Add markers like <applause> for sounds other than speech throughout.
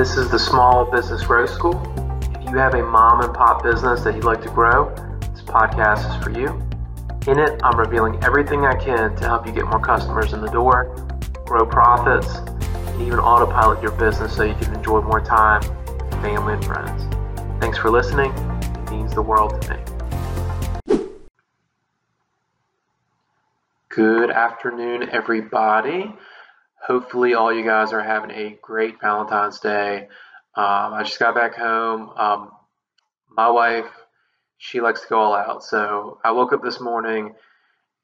This is the Small Business Growth School. If you have a mom and pop business that you'd like to grow, this podcast is for you. In it, I'm revealing everything I can to help you get more customers in the door, grow profits, and even autopilot your business so you can enjoy more time with family and friends. Thanks for listening. It means the world to me. Good afternoon, everybody. Hopefully, all you guys are having a great Valentine's Day. Um, I just got back home. Um, my wife, she likes to go all out. So I woke up this morning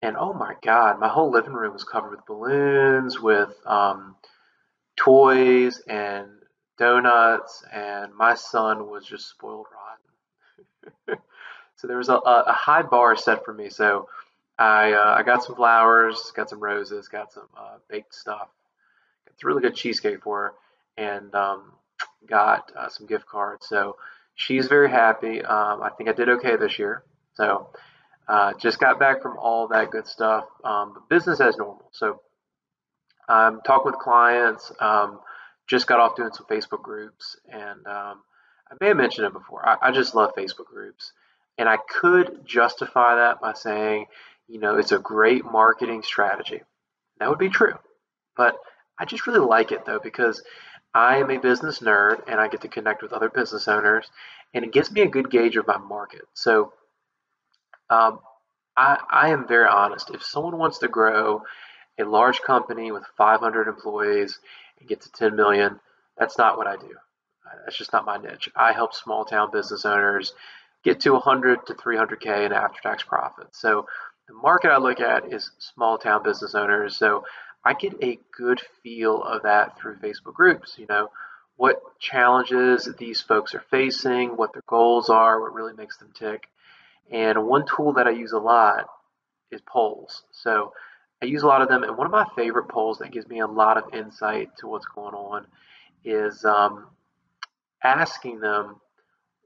and oh my God, my whole living room was covered with balloons, with um, toys and donuts, and my son was just spoiled rotten. <laughs> so there was a, a, high bar set for me. So I, uh, I got some flowers, got some roses, got some uh, baked stuff it's a really good cheesecake for her, and um, got uh, some gift cards. So she's very happy. Um, I think I did okay this year. So uh, just got back from all that good stuff. Um, business as normal. So I'm talking with clients. Um, just got off doing some Facebook groups, and um, I may have mentioned it before. I, I just love Facebook groups, and I could justify that by saying, you know, it's a great marketing strategy. That would be true, but I just really like it though because I am a business nerd and I get to connect with other business owners, and it gives me a good gauge of my market. So um, I, I am very honest. If someone wants to grow a large company with 500 employees and get to 10 million, that's not what I do. That's just not my niche. I help small town business owners get to 100 to 300k in after tax profit. So the market I look at is small town business owners. So I get a good feel of that through Facebook groups. You know, what challenges these folks are facing, what their goals are, what really makes them tick. And one tool that I use a lot is polls. So I use a lot of them, and one of my favorite polls that gives me a lot of insight to what's going on is um, asking them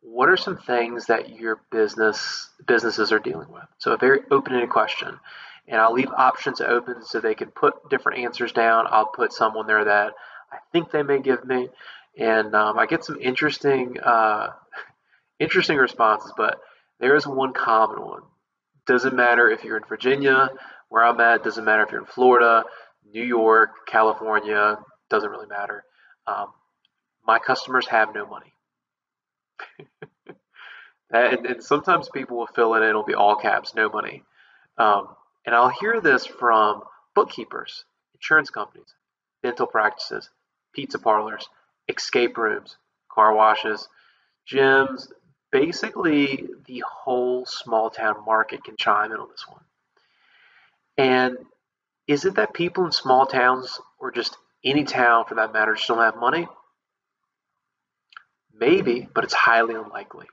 what are some things that your business businesses are dealing with. So a very open-ended question and I'll leave options open so they can put different answers down. I'll put someone there that I think they may give me, and um, I get some interesting, uh, <laughs> interesting responses. But there is one common one. Doesn't matter if you're in Virginia, where I'm at. Doesn't matter if you're in Florida, New York, California. Doesn't really matter. Um, my customers have no money. <laughs> and, and, sometimes people will fill it in. It'll be all caps, no money. Um, and I'll hear this from bookkeepers, insurance companies, dental practices, pizza parlors, escape rooms, car washes, gyms. Basically, the whole small town market can chime in on this one. And is it that people in small towns, or just any town for that matter, just don't have money? Maybe, but it's highly unlikely.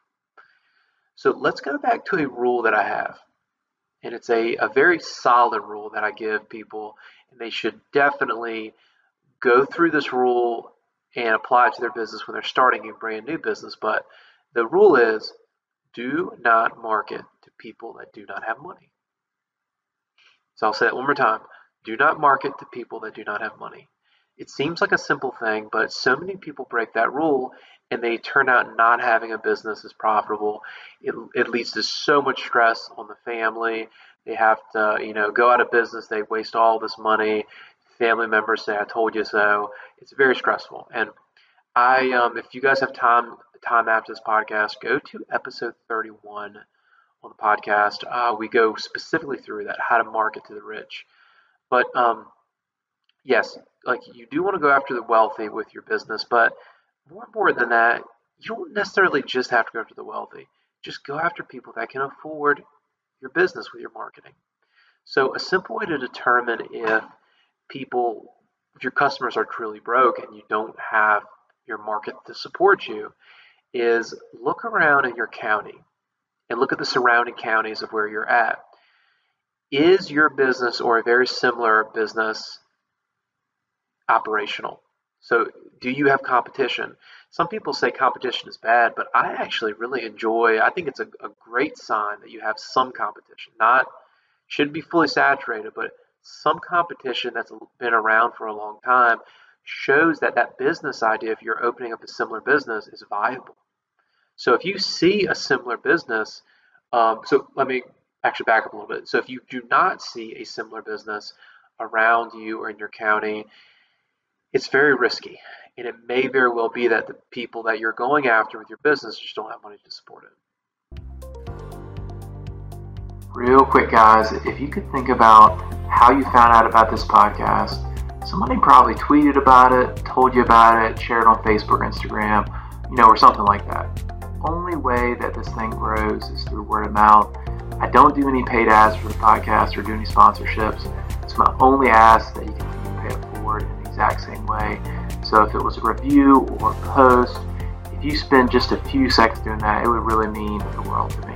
So let's go back to a rule that I have and it's a, a very solid rule that I give people, and they should definitely go through this rule and apply it to their business when they're starting a brand new business. But the rule is do not market to people that do not have money. So I'll say that one more time. Do not market to people that do not have money. It seems like a simple thing, but so many people break that rule and they turn out not having a business as profitable. It, it leads to so much stress on the family. They have to, you know, go out of business. They waste all this money. Family members say, "I told you so." It's very stressful. And I, um, if you guys have time, time after this podcast, go to episode 31 on the podcast. Uh, we go specifically through that, how to market to the rich. But um, yes, like you do want to go after the wealthy with your business, but more important than that, you don't necessarily just have to go after the wealthy. Just go after people that can afford your business with your marketing. So, a simple way to determine if people, if your customers are truly broke and you don't have your market to support you, is look around in your county and look at the surrounding counties of where you're at. Is your business or a very similar business operational? So, do you have competition? Some people say competition is bad, but I actually really enjoy. I think it's a, a great sign that you have some competition. Not should be fully saturated, but some competition that's been around for a long time shows that that business idea, if you're opening up a similar business, is viable. So if you see a similar business, um, so let me actually back up a little bit. So if you do not see a similar business around you or in your county, it's very risky. And it may very well be that the people that you're going after with your business just don't have money to support it. Real quick, guys, if you could think about how you found out about this podcast, somebody probably tweeted about it, told you about it, shared on Facebook, Instagram, you know, or something like that. Only way that this thing grows is through word of mouth. I don't do any paid ads for the podcast or do any sponsorships. It's my only ask that you can exact same way. So if it was a review or a post, if you spend just a few seconds doing that, it would really mean the world to me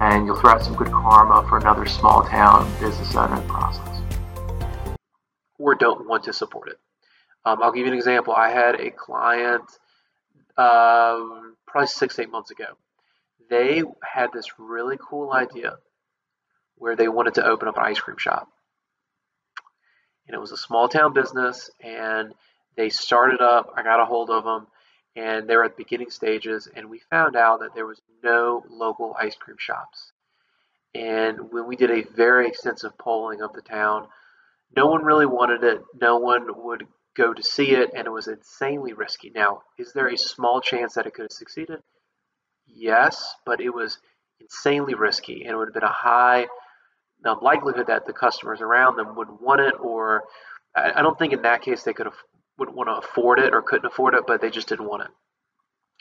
and you'll throw out some good karma for another small town business owner in the process. Or don't want to support it. Um, I'll give you an example. I had a client uh, probably six, eight months ago. They had this really cool idea where they wanted to open up an ice cream shop. And it was a small town business, and they started up. I got a hold of them and they were at the beginning stages and we found out that there was no local ice cream shops. And when we did a very extensive polling of the town. No one really wanted it. No one would go to see it and it was insanely risky. Now is there a small chance that it could have succeeded? Yes but it was insanely risky and it would have been a high um, likelihood that the customers around them would want it or I, don't think in that case they could have wouldn't want to afford it or couldn't afford it, but they just didn't want it.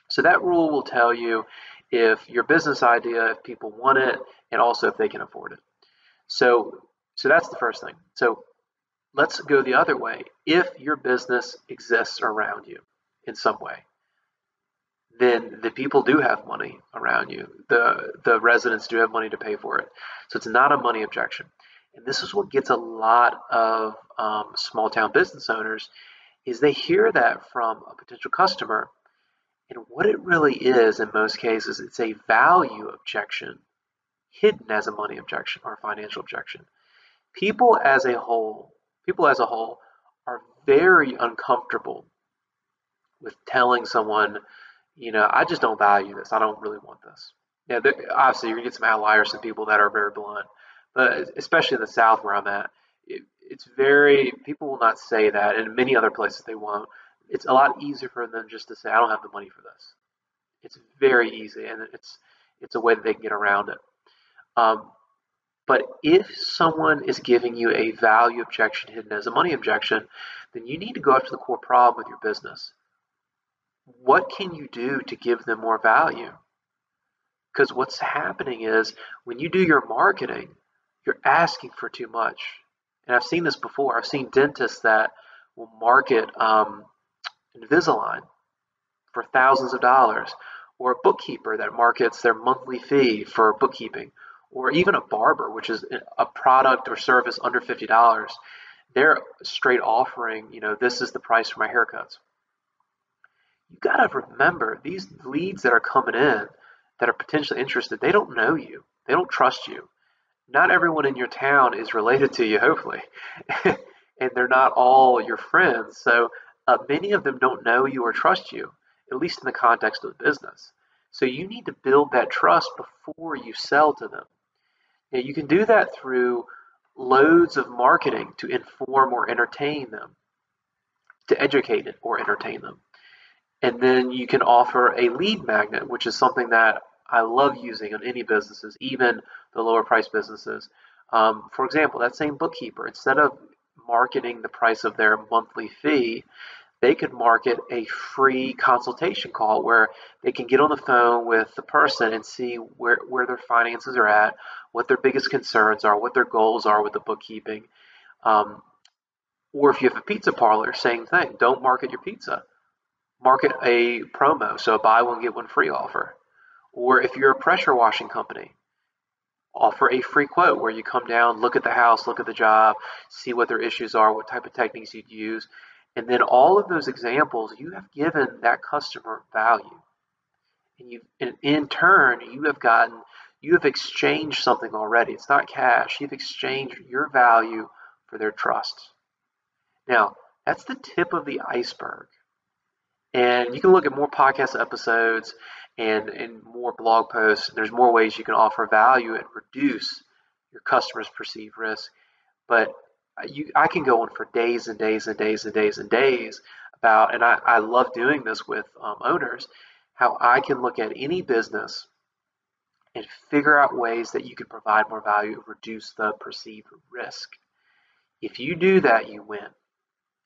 So that rule will tell you if your business idea, if people want it, and also if they can afford it. So, so that's the first thing. So let's go the other way. If your business exists around you in some way, then the people do have money around you. The the residents do have money to pay for it. So it's not a money objection. And this is what gets a lot of um, small town business owners is they hear that from a potential customer. And what it really is in most cases, it's a value objection hidden as a money objection or a financial objection. People as a whole, people as a whole are very uncomfortable with telling someone, you know, I just don't value this. I don't really want this. Yeah, obviously you're gonna get some outliers, some people that are very blunt, but especially in the South where I'm at, it, it's very people will not say that, and many other places they won't. It's a lot easier for them just to say, "I don't have the money for this." It's very easy, and it's it's a way that they can get around it. Um, but if someone is giving you a value objection hidden as a money objection, then you need to go after the core problem with your business. What can you do to give them more value? Because what's happening is when you do your marketing, you're asking for too much and I've seen this before. I've seen dentists that will market um, Invisalign for thousands of dollars, or a bookkeeper that markets their monthly fee for bookkeeping, or even a barber, which is a product or service under fifty dollars. They're straight offering, you know, this is the price for my haircuts. You got to remember these leads that are coming in that are potentially interested, they don't know you, they don't trust you not everyone in your town is related to you, hopefully, <laughs> and they're not all your friends. So uh, many of them don't know you or trust you, at least in the context of the business. So you need to build that trust before you sell to them. Now, you can do that through loads of marketing to inform or entertain them, to educate or entertain them. And then you can offer a lead magnet, which is something that I love using on any businesses, even the lower price businesses. Um, for example, that same bookkeeper, instead of marketing the price of their monthly fee, they could market a free consultation call where they can get on the phone with the person and see where, where their finances are at, what their biggest concerns are, what their goals are with the bookkeeping. Um, or if you have a pizza parlor, same thing. Don't market your pizza. Market a promo, so a buy one, get one free offer. Or if you're a pressure washing company, offer a free quote where you come down, look at the house, look at the job, see what their issues are, what type of techniques you'd use. And then all of those examples, you have given that customer value. And you and in turn, you have gotten you have exchanged something already. It's not cash. You've exchanged your value for their trust. Now, That's the tip of the iceberg. And you can look at more podcast episodes and, and more blog posts. There's more ways you can offer value and reduce your customers' perceived risk. But you, I can go on for days and days and days and days and days about, and I, I love doing this with um, owners, how I can look at any business and figure out ways that you can provide more value, and reduce the perceived risk. If you do that, you win.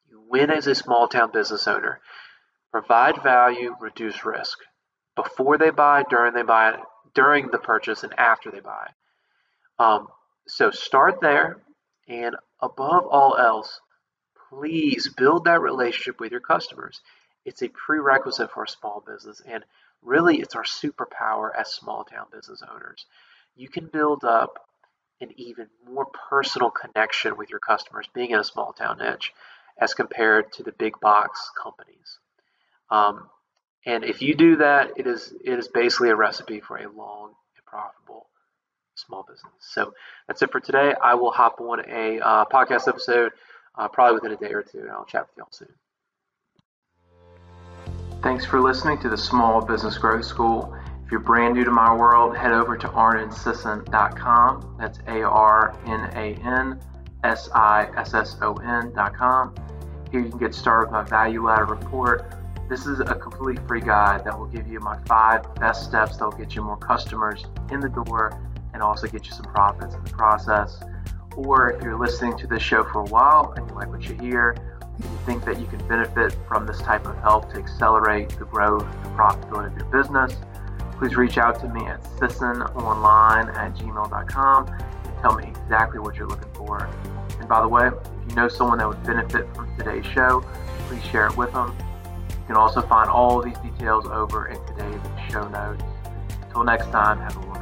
You win as a small town business owner. Provide value, reduce risk. Before they buy, during they buy, during the purchase, and after they buy. Um, so start there, and above all else, please build that relationship with your customers. It's a prerequisite for a small business, and really it's our superpower as small town business owners. You can build up an even more personal connection with your customers being in a small town niche as compared to the big box companies. Um, and if you do that, it is it is basically a recipe for a long and profitable small business. So that's it for today. I will hop on a uh, podcast episode uh, probably within a day or two, and I'll chat with y'all soon. Thanks for listening to the Small Business Growth School. If you're brand new to my world, head over to arnansisson.com. That's A R N A N S I S S O N.com. Here you can get started with my value ladder report. This is a completely free guide that will give you my five best steps that will get you more customers in the door and also get you some profits in the process. Or if you're listening to this show for a while and you like what you hear, you think that you can benefit from this type of help to accelerate the growth and profitability of your business, please reach out to me at sissononline at gmail.com and tell me exactly what you're looking for. And by the way, if you know someone that would benefit from today's show, please share it with them. You can also find all these details over in today's show notes. Until next time, have a wonderful